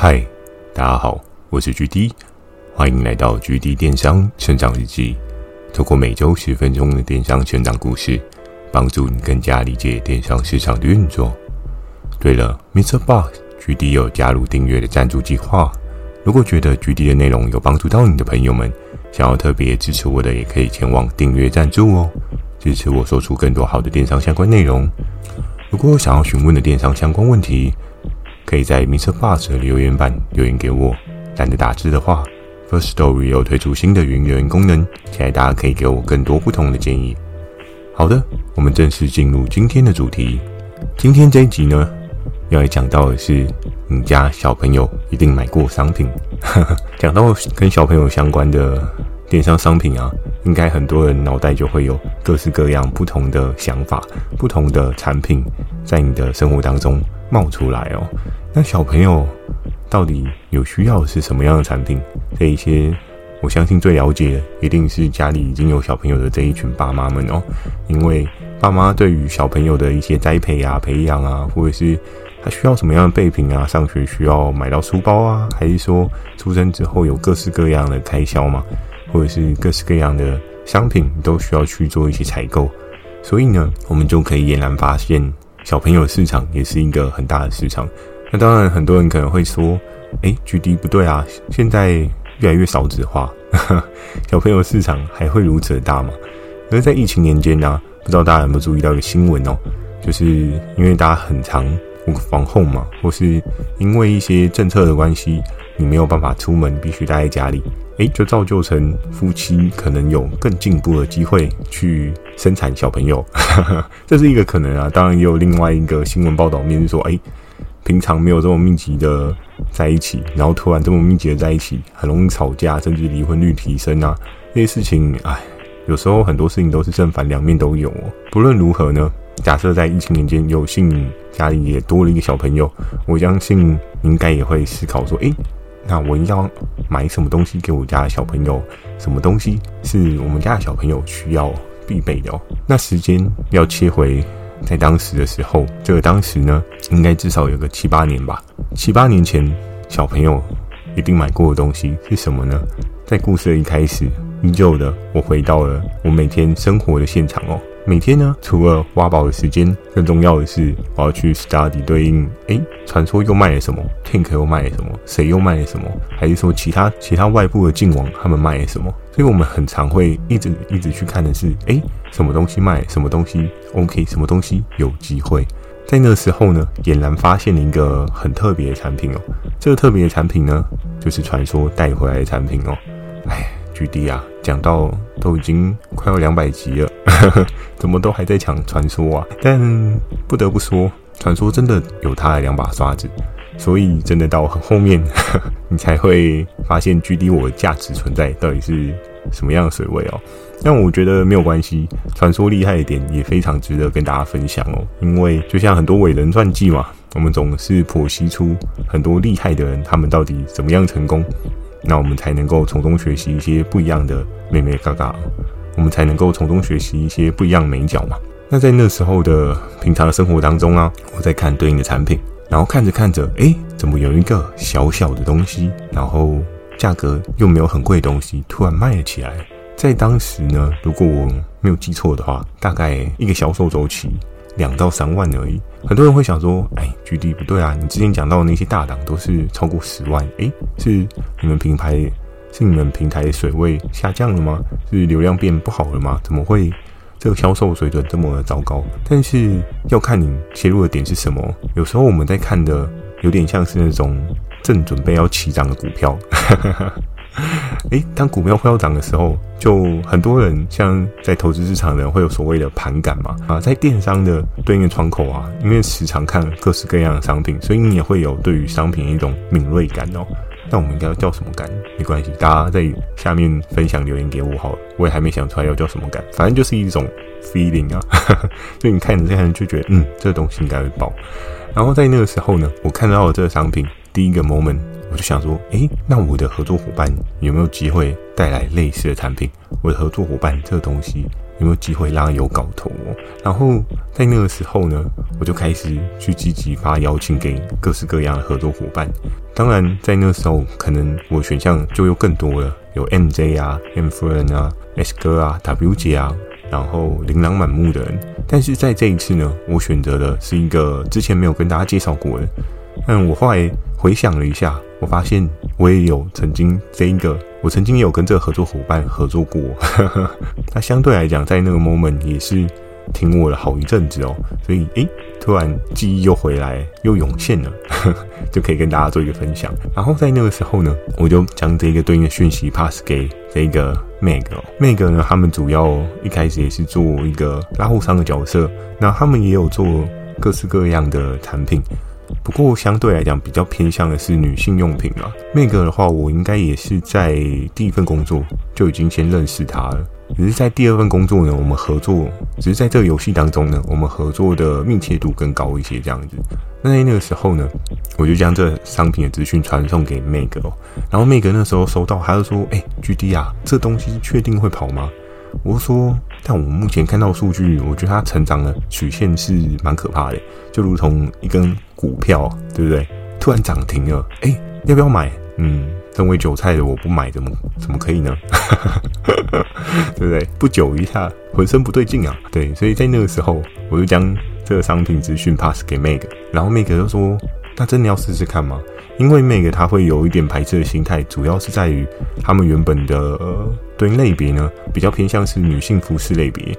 嗨，大家好，我是 GD，欢迎来到 GD 电商成长日记。透过每周十分钟的电商成长故事，帮助你更加理解电商市场的运作。对了，Mr. Box G D 有加入订阅的赞助计划。如果觉得 GD 的内容有帮助到你的朋友们，想要特别支持我的，也可以前往订阅赞助哦，支持我说出更多好的电商相关内容。如果有想要询问的电商相关问题，可以在 MixerBox 的留言板留言给我。懒得打字的话，First Story 有推出新的语音留言功能，期待大家可以给我更多不同的建议。好的，我们正式进入今天的主题。今天这一集呢，要来讲到的是你家小朋友一定买过商品。讲到跟小朋友相关的电商商品啊，应该很多人脑袋就会有各式各样不同的想法，不同的产品在你的生活当中冒出来哦。那小朋友到底有需要是什么样的产品？这一些，我相信最了解的一定是家里已经有小朋友的这一群爸妈们哦。因为爸妈对于小朋友的一些栽培啊、培养啊，或者是他需要什么样的备品啊，上学需要买到书包啊，还是说出生之后有各式各样的开销嘛？或者是各式各样的商品都需要去做一些采购，所以呢，我们就可以俨然发现，小朋友市场也是一个很大的市场。那当然，很多人可能会说：“诶，GD 不对啊，现在越来越少子化，小朋友市场还会如此的大吗？”而在疫情年间呢、不知道大家有没有注意到一个新闻哦，就是因为大家很常防控嘛，或是因为一些政策的关系，你没有办法出门，必须待在家里。诶，就造就成夫妻可能有更进步的机会去生产小朋友，这是一个可能啊。当然也有另外一个新闻报道面是说，诶，平常没有这么密集的在一起，然后突然这么密集的在一起，很容易吵架，甚至离婚率提升啊。这些事情，哎，有时候很多事情都是正反两面都有哦。不论如何呢，假设在疫情年间有幸家里也多了一个小朋友，我相信你应该也会思考说，诶。那我要买什么东西给我家的小朋友？什么东西是我们家的小朋友需要必备的哦？那时间要切回在当时的时候，这个当时呢，应该至少有个七八年吧。七八年前，小朋友一定买过的东西是什么呢？在故事的一开始，依旧的，我回到了我每天生活的现场哦。每天呢，除了挖宝的时间，更重要的是我要去 study 对应，诶，传说又卖了什么，Tank 又卖了什么，谁又卖了什么，还是说其他其他外部的进网他们卖了什么？所以我们很常会一直一直去看的是，诶，什么东西卖，什么东西 OK，什么东西有机会。在那个时候呢，俨然发现了一个很特别的产品哦。这个特别的产品呢，就是传说带回来的产品哦。哎。GD 啊，讲到都已经快要两百集了呵呵，怎么都还在抢传说啊？但不得不说，传说真的有它的两把刷子，所以真的到很后面，你才会发现距离我的价值存在到底是什么样的水位哦。但我觉得没有关系，传说厉害一点也非常值得跟大家分享哦。因为就像很多伟人传记嘛，我们总是剖析出很多厉害的人，他们到底怎么样成功。那我们才能够从中学习一些不一样的眉眉嘎嘎，我们才能够从中学习一些不一样的眉角嘛。那在那时候的平常的生活当中啊，我在看对应的产品，然后看着看着，诶，怎么有一个小小的东西，然后价格又没有很贵的东西，突然卖了起来。在当时呢，如果我没有记错的话，大概一个销售周期。两到三万而已，很多人会想说：“哎，GD 不对啊！你之前讲到的那些大档都是超过十万，诶，是你们品牌是你们平台的水位下降了吗？是流量变不好了吗？怎么会这个销售水准这么糟糕？”但是要看你切入的点是什么。有时候我们在看的有点像是那种正准备要起涨的股票。诶，当股票快要涨的时候，就很多人像在投资市场的人会有所谓的盘感嘛啊，在电商的对应的窗口啊，因为时常看各式各样的商品，所以你也会有对于商品一种敏锐感哦。那我们应该要叫什么感？没关系，大家在下面分享留言给我好了，我也还没想出来要叫什么感，反正就是一种 feeling 啊。所以你看着这样就觉得，嗯，这东西应该会爆。然后在那个时候呢，我看到了这个商品，第一个 moment。我就想说，诶，那我的合作伙伴有没有机会带来类似的产品？我的合作伙伴这个东西有没有机会拉有搞头哦。然后在那个时候呢，我就开始去积极发邀请给各式各样的合作伙伴。当然，在那时候，可能我选项就又更多了，有 MJ 啊、M 夫人啊、S 哥啊、W 姐啊，然后琳琅满目的人。但是在这一次呢，我选择的是一个之前没有跟大家介绍过的。但我后来回想了一下，我发现我也有曾经这一个，我曾经也有跟这个合作伙伴合作过。那相对来讲，在那个 moment 也是挺我了好一阵子哦。所以，诶，突然记忆又回来，又涌现了，就可以跟大家做一个分享。然后在那个时候呢，我就将这个对应的讯息 pass 给这个 Meg 哦。Meg 呢，他们主要一开始也是做一个拉货商的角色，那他们也有做各式各样的产品。不过相对来讲，比较偏向的是女性用品啊。那个的话，我应该也是在第一份工作就已经先认识他了。只是在第二份工作呢，我们合作，只是在这个游戏当中呢，我们合作的密切度更高一些这样子。那在那个时候呢，我就将这商品的资讯传送给 Meg 哦。然后 Meg 那时候收到，他就说：“哎，GD 啊，这东西确定会跑吗？”我说。但我目前看到数据，我觉得它成长的曲线是蛮可怕的，就如同一根股票，对不对？突然涨停了，哎，要不要买？嗯，身为韭菜的我不买，怎么怎么可以呢？对不对？不久一下，浑身不对劲啊！对，所以在那个时候，我就将这个商品资讯 pass 给 Meg，然后 Meg 就说：“那真的要试试看吗？”因为 Meg 他会有一点排斥的心态，主要是在于他们原本的。呃对类别呢，比较偏向是女性服饰类别，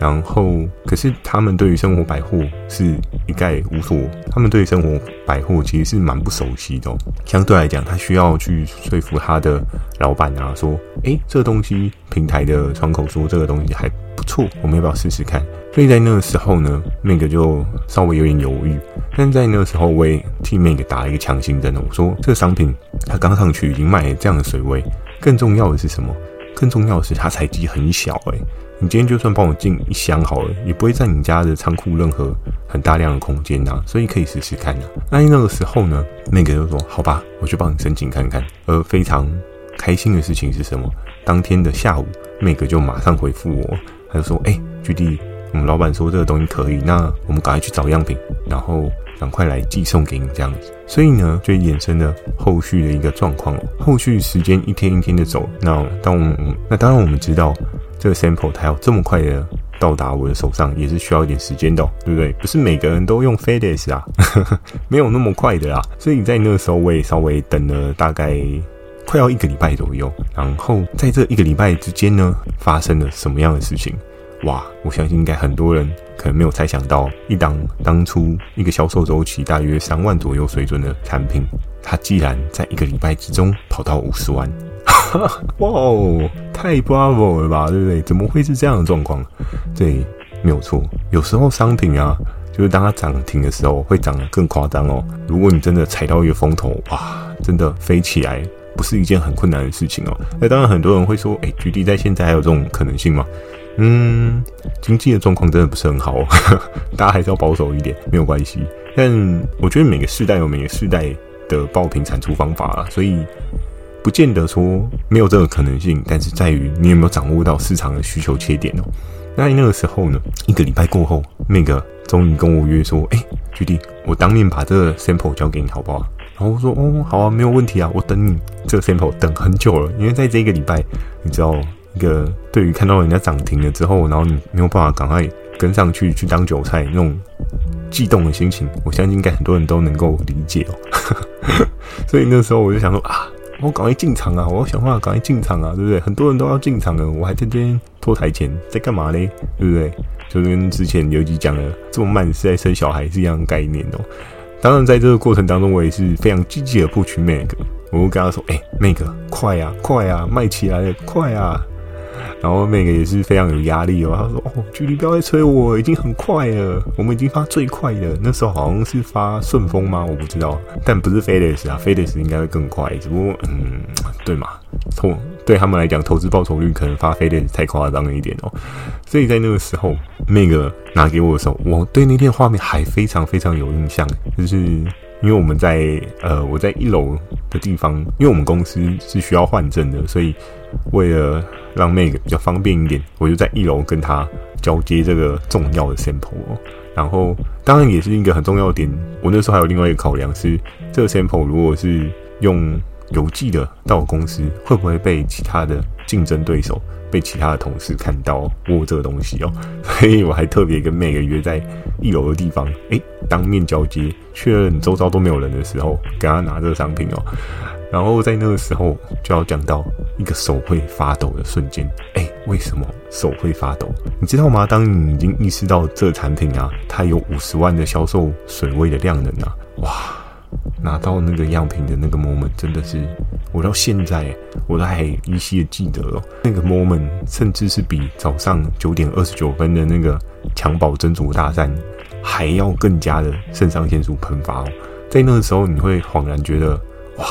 然后可是他们对于生活百货是一概无所，他们对于生活百货其实是蛮不熟悉的。相对来讲，他需要去说服他的老板啊，说，诶，这个东西平台的窗口说这个东西还不错，我们要不要试试看？所以在那个时候呢那个就稍微有点犹豫，但在那个时候我也替那个打了一个强心针，我说这个商品它刚上去已经卖了这样的水位，更重要的是什么？更重要的是，它体积很小诶、你今天就算帮我进一箱好了，也不会在你家的仓库任何很大量的空间呐，所以可以试试看呐。那那个时候呢那个就说：“好吧，我去帮你申请看看。”而非常开心的事情是什么？当天的下午那个就马上回复我，他就说：“哎，GD，我们老板说这个东西可以，那我们赶快去找样品，然后。”赶快来寄送给你这样子，所以呢，就衍生了后续的一个状况。后续时间一天一天的走，那当我们那当然我们知道这个 sample 它要这么快的到达我的手上，也是需要一点时间的哦，对不对？不是每个人都用 FedEx 啊，没有那么快的啦。所以在那个时候，我也稍微等了大概快要一个礼拜左右。然后在这一个礼拜之间呢，发生了什么样的事情？哇，我相信应该很多人可能没有猜想到，一档当初一个销售周期大约三万左右水准的产品，它竟然在一个礼拜之中跑到五十万，哇哦，太 bravo 了吧，对不对？怎么会是这样的状况？对，没有错，有时候商品啊，就是当它涨停的时候，会涨得更夸张哦。如果你真的踩到一个风头，哇，真的飞起来，不是一件很困难的事情哦。那当然，很多人会说，哎，举例在现在还有这种可能性吗？嗯，经济的状况真的不是很好，大家还是要保守一点，没有关系。但我觉得每个世代有每个世代的爆品产出方法啊，所以不见得说没有这个可能性。但是在于你有没有掌握到市场的需求切点哦。那那个时候呢，一个礼拜过后，那个终于跟我约说，哎，兄弟，我当面把这个 sample 交给你好不好？然后我说，哦，好啊，没有问题啊，我等你这个 sample 等很久了，因为在这一个礼拜，你知道。一个对于看到人家涨停了之后，然后你没有办法赶快跟上去去当韭菜那种悸动的心情，我相信应该很多人都能够理解哦。所以那时候我就想说啊，我赶快进场啊，我要想办法赶快进场啊，对不对？很多人都要进场了，我还在这边拖台前，在干嘛呢？对不对？就跟之前有一集讲的这么慢是在生小孩是一样概念哦。当然，在这个过程当中，我也是非常积极的布局 Meg，我会跟他说：“哎，Meg，快啊，快啊，卖起来了，快啊！”然后 Meg 也是非常有压力哦，他说：“哦，距离不要再催我，已经很快了，我们已经发最快的，那时候好像是发顺丰吗？我不知道，但不是 FedEx 啊，FedEx 应该会更快，只不过嗯，对嘛，投对他们来讲，投资报酬率可能发 FedEx 太夸张了一点哦，所以在那个时候，Meg 拿给我的时候，我对那天画面还非常非常有印象，就是。”因为我们在呃，我在一楼的地方，因为我们公司是需要换证的，所以为了让 Meg 比较方便一点，我就在一楼跟他交接这个重要的 sample。然后当然也是一个很重要的点，我那时候还有另外一个考量是，这个 sample 如果是用邮寄的到我公司，会不会被其他的竞争对手？被其他的同事看到握这个东西哦，所以我还特别跟 Meg 约在一楼的地方，诶，当面交接，确认周遭都没有人的时候，给他拿这个商品哦。然后在那个时候就要讲到一个手会发抖的瞬间，诶，为什么手会发抖？你知道吗？当你已经意识到这产品啊，它有五十万的销售水位的量能啊，哇！拿到那个样品的那个 moment，真的是我到现在我都还依稀的记得哦。那个 moment 甚至是比早上九点二十九分的那个抢宝珍珠大战还要更加的肾上腺素喷发哦。在那个时候，你会恍然觉得，哇，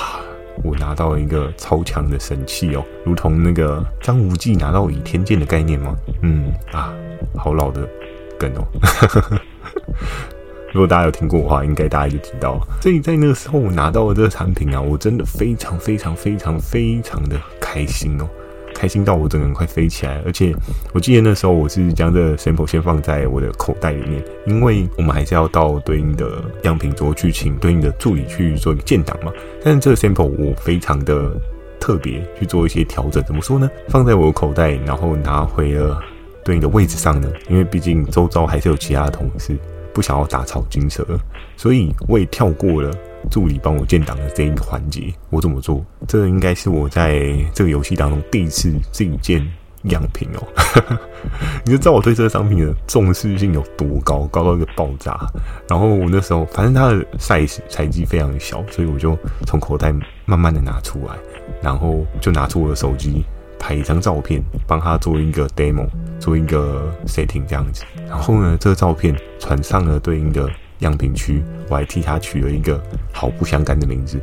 我拿到了一个超强的神器哦，如同那个张无忌拿到倚天剑的概念吗？嗯啊，好老的梗哦。如果大家有听过的话，应该大家就知道。所以在那个时候，我拿到了这个产品啊，我真的非常非常非常非常的开心哦，开心到我整个人快飞起来。而且我记得那时候我是将这个 sample 先放在我的口袋里面，因为我们还是要到对应的样品桌去请对应的助理去做一个建档嘛。但是这个 sample 我非常的特别去做一些调整，怎么说呢？放在我的口袋，然后拿回了对应的位置上呢，因为毕竟周遭还是有其他的同事。不想要打草惊蛇，所以我也跳过了助理帮我建档的这一个环节。我怎么做？这应该是我在这个游戏当中第一次自己建样品哦。你就知道我对这个商品的重视性有多高，高到一个爆炸。然后我那时候，反正它的 size 材积非常小，所以我就从口袋慢慢的拿出来，然后就拿出我的手机。拍一张照片，帮他做一个 demo，做一个 setting 这样子。然后呢，这个照片传上了对应的样品区，我还替他取了一个毫不相干的名字。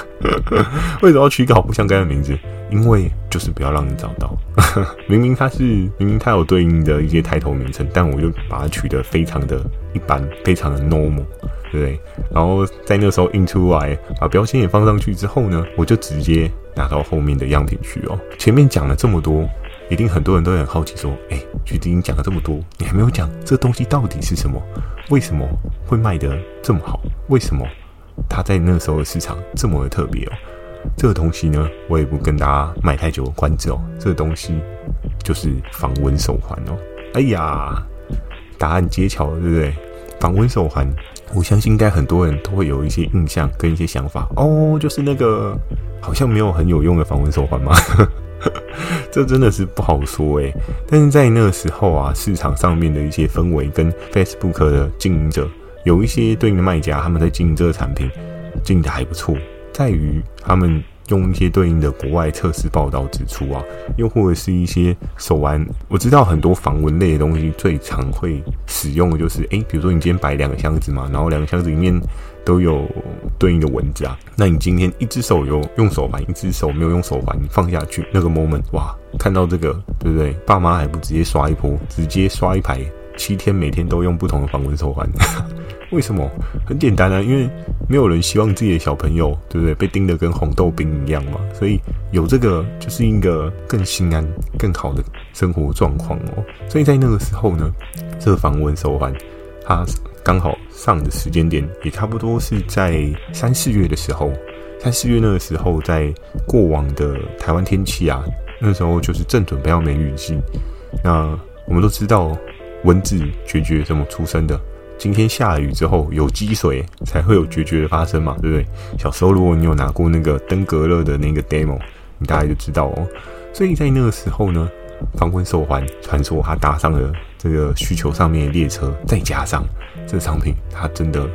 为什么要取一个毫不相干的名字？因为就是不要让你找到。明明他是，明明他有对应的一些抬头名称，但我就把它取得非常的一般，非常的 normal。对，然后在那时候印出来，把标签也放上去之后呢，我就直接拿到后面的样品去哦。前面讲了这么多，一定很多人都很好奇说，哎，GD 你讲了这么多，你还没有讲这东西到底是什么？为什么会卖得这么好？为什么它在那时候的市场这么的特别哦？这个东西呢，我也不跟大家卖太久的关子哦。这个东西就是防蚊手环哦。哎呀，答案揭晓了，对不对？防蚊手环。我相信应该很多人都会有一些印象跟一些想法哦，就是那个好像没有很有用的防蚊手环吗？这真的是不好说诶。但是在那个时候啊，市场上面的一些氛围跟 Facebook 的经营者有一些对应的卖家，他们在经营这个产品经营的还不错，在于他们。用一些对应的国外测试报道指出啊，又或者是一些手环，我知道很多防蚊类的东西最常会使用的就是，诶，比如说你今天摆两个箱子嘛，然后两个箱子里面都有对应的蚊子啊，那你今天一只手有用手环，一只手没有用手环，你放下去那个 moment，哇，看到这个对不对？爸妈还不直接刷一波，直接刷一排，七天每天都用不同的防蚊手环。为什么？很简单啊，因为没有人希望自己的小朋友，对不对，被叮得跟红豆冰一样嘛。所以有这个就是一个更心安、更好的生活状况哦。所以在那个时候呢，这个防蚊手环它刚好上的时间点也差不多是在三四月的时候。三四月那个时候，在过往的台湾天气啊，那时候就是正准备要梅雨季。那我们都知道，蚊子孑孓怎么出生的？今天下雨之后有积水，才会有决绝的发生嘛，对不对？小时候如果你有拿过那个登革热的那个 demo，你大概就知道哦。所以在那个时候呢，防蚊手环传说它搭上了这个需求上面的列车，再加上这个商品它真的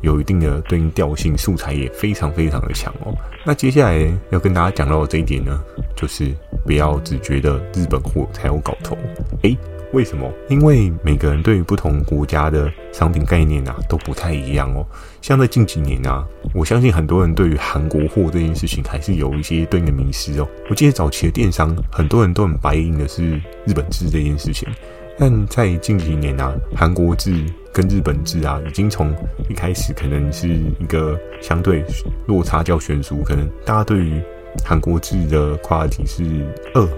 有一定的对应调性，素材也非常非常的强哦。那接下来要跟大家讲到的这一点呢，就是不要只觉得日本货才有搞头，诶。为什么？因为每个人对于不同国家的商品概念啊都不太一样哦。像在近几年啊，我相信很多人对于韩国货这件事情还是有一些对应的迷思哦。我记得早期的电商，很多人都很白银的是日本制这件事情。但在近几年啊，韩国制跟日本制啊，已经从一开始可能是一个相对落差较悬殊，可能大家对于韩国制的 quality 是二。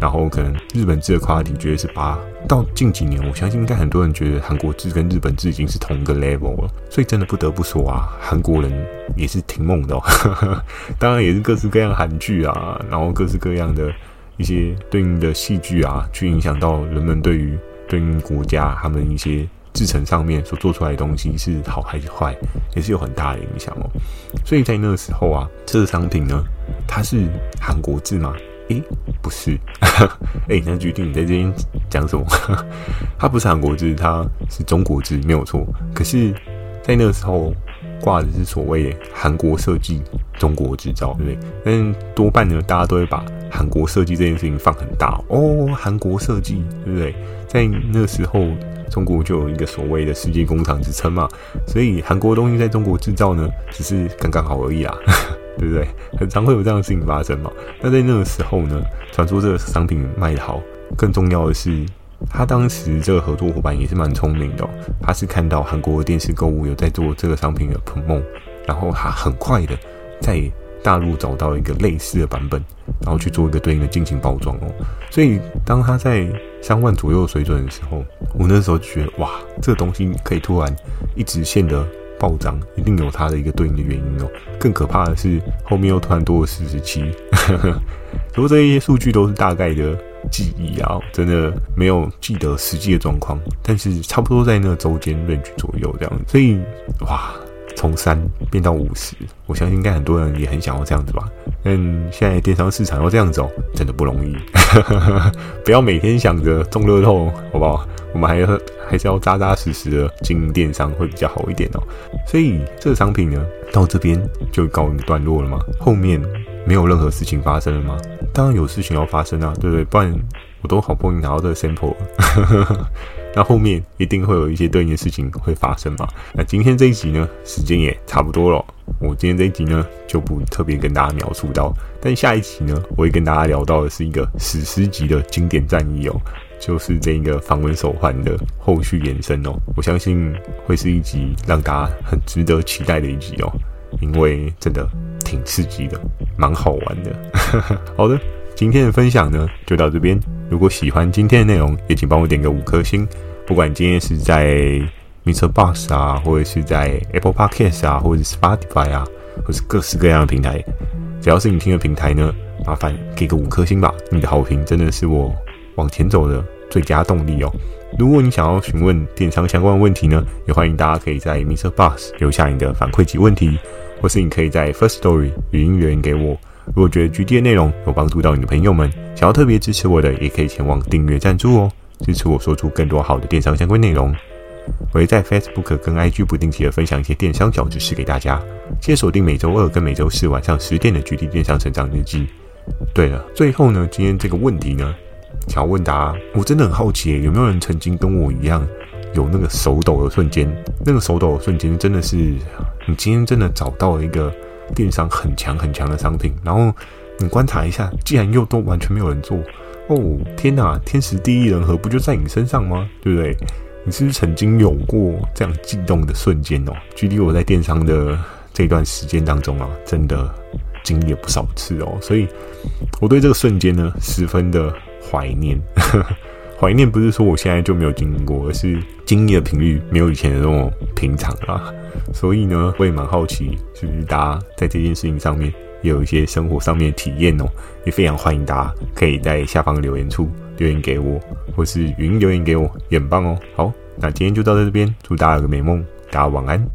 然后可能日本制的 quality 觉得是八，到近几年，我相信应该很多人觉得韩国制跟日本制已经是同一个 level 了。所以真的不得不说啊，韩国人也是挺猛的哦。当然也是各式各样韩剧啊，然后各式各样的一些对应的戏剧啊，去影响到人们对于对应国家他们一些制成上面所做出来的东西是好还是坏，也是有很大的影响哦。所以在那个时候啊，这个商品呢，它是韩国制吗？诶，不是，诶，那决定你在这边讲什么？它不是韩国制，它是中国制，没有错。可是，在那个时候挂的是所谓韩国设计、中国制造，对不对？但多半呢，大家都会把韩国设计这件事情放很大哦，韩国设计，对不对？在那时候，中国就有一个所谓的世界工厂之称嘛，所以韩国东西在中国制造呢，只是刚刚好而已啦。对不对？很常会有这样的事情发生嘛。那在那个时候呢，传说这个商品卖得好，更重要的是，他当时这个合作伙伴也是蛮聪明的。他是看到韩国的电视购物有在做这个商品的 promo，然后他很快的在大陆找到一个类似的版本，然后去做一个对应的进行包装哦。所以当他在三万左右水准的时候，我那时候就觉得哇，这个东西可以突然一直线的。暴涨一定有它的一个对应的原因哦。更可怕的是，后面又突然多了四十七。不过这一些数据都是大概的记忆啊，真的没有记得实际的状况。但是差不多在那个周间 range 左右这样。所以哇，从三变到五十，我相信应该很多人也很想要这样子吧。但现在电商市场要这样走，真的不容易。不要每天想着中乐透，好不好？我们还要还是要扎扎实实的经营电商会比较好一点哦。所以这个商品呢，到这边就告一段落了吗？后面没有任何事情发生了吗？当然有事情要发生啊，对不对？不然我都好不容易拿到这个 sample，那后面一定会有一些对应的事情会发生嘛。那今天这一集呢，时间也差不多了，我今天这一集呢就不特别跟大家描述到，但下一集呢，我会跟大家聊到的是一个史诗级的经典战役哦。就是这个防蚊手环的后续延伸哦，我相信会是一集让大家很值得期待的一集哦，因为真的挺刺激的，蛮好玩的。好的，今天的分享呢就到这边。如果喜欢今天的内容，也请帮我点个五颗星。不管今天是在 MixerBox 啊，或者是在 Apple Podcast 啊，或者是 Spotify 啊，或是各式各样的平台，只要是你听的平台呢，麻烦给个五颗星吧。你的好评真的是我往前走的最佳动力哦！如果你想要询问电商相关的问题呢，也欢迎大家可以在 MixerBox 留下你的反馈及问题，或是你可以在 First Story 语音留言给我。如果觉得 GD 的内容有帮助到你的朋友们，想要特别支持我的，也可以前往订阅赞助哦，支持我说出更多好的电商相关内容。我会在 Facebook 跟 IG 不定期的分享一些电商小知识给大家，记得锁定每周二跟每周四晚上十点的 GD 电商成长日记。对了，最后呢，今天这个问题呢。想要问答，我真的很好奇，有没有人曾经跟我一样有那个手抖的瞬间？那个手抖的瞬间，真的是你今天真的找到了一个电商很强很强的商品，然后你观察一下，既然又都完全没有人做，哦天哪，天时地利人和不就在你身上吗？对不对？你是不是曾经有过这样激动的瞬间哦？距离我在电商的这段时间当中啊，真的经历了不少次哦，所以我对这个瞬间呢，十分的。怀念，怀念不是说我现在就没有经历过，而是经历的频率没有以前的那么平常啦。所以呢，我也蛮好奇，是不是大家在这件事情上面也有一些生活上面的体验哦？也非常欢迎大家可以在下方留言处留言给我，或是语音留言给我，也很棒哦。好，那今天就到这边，祝大家有个美梦，大家晚安。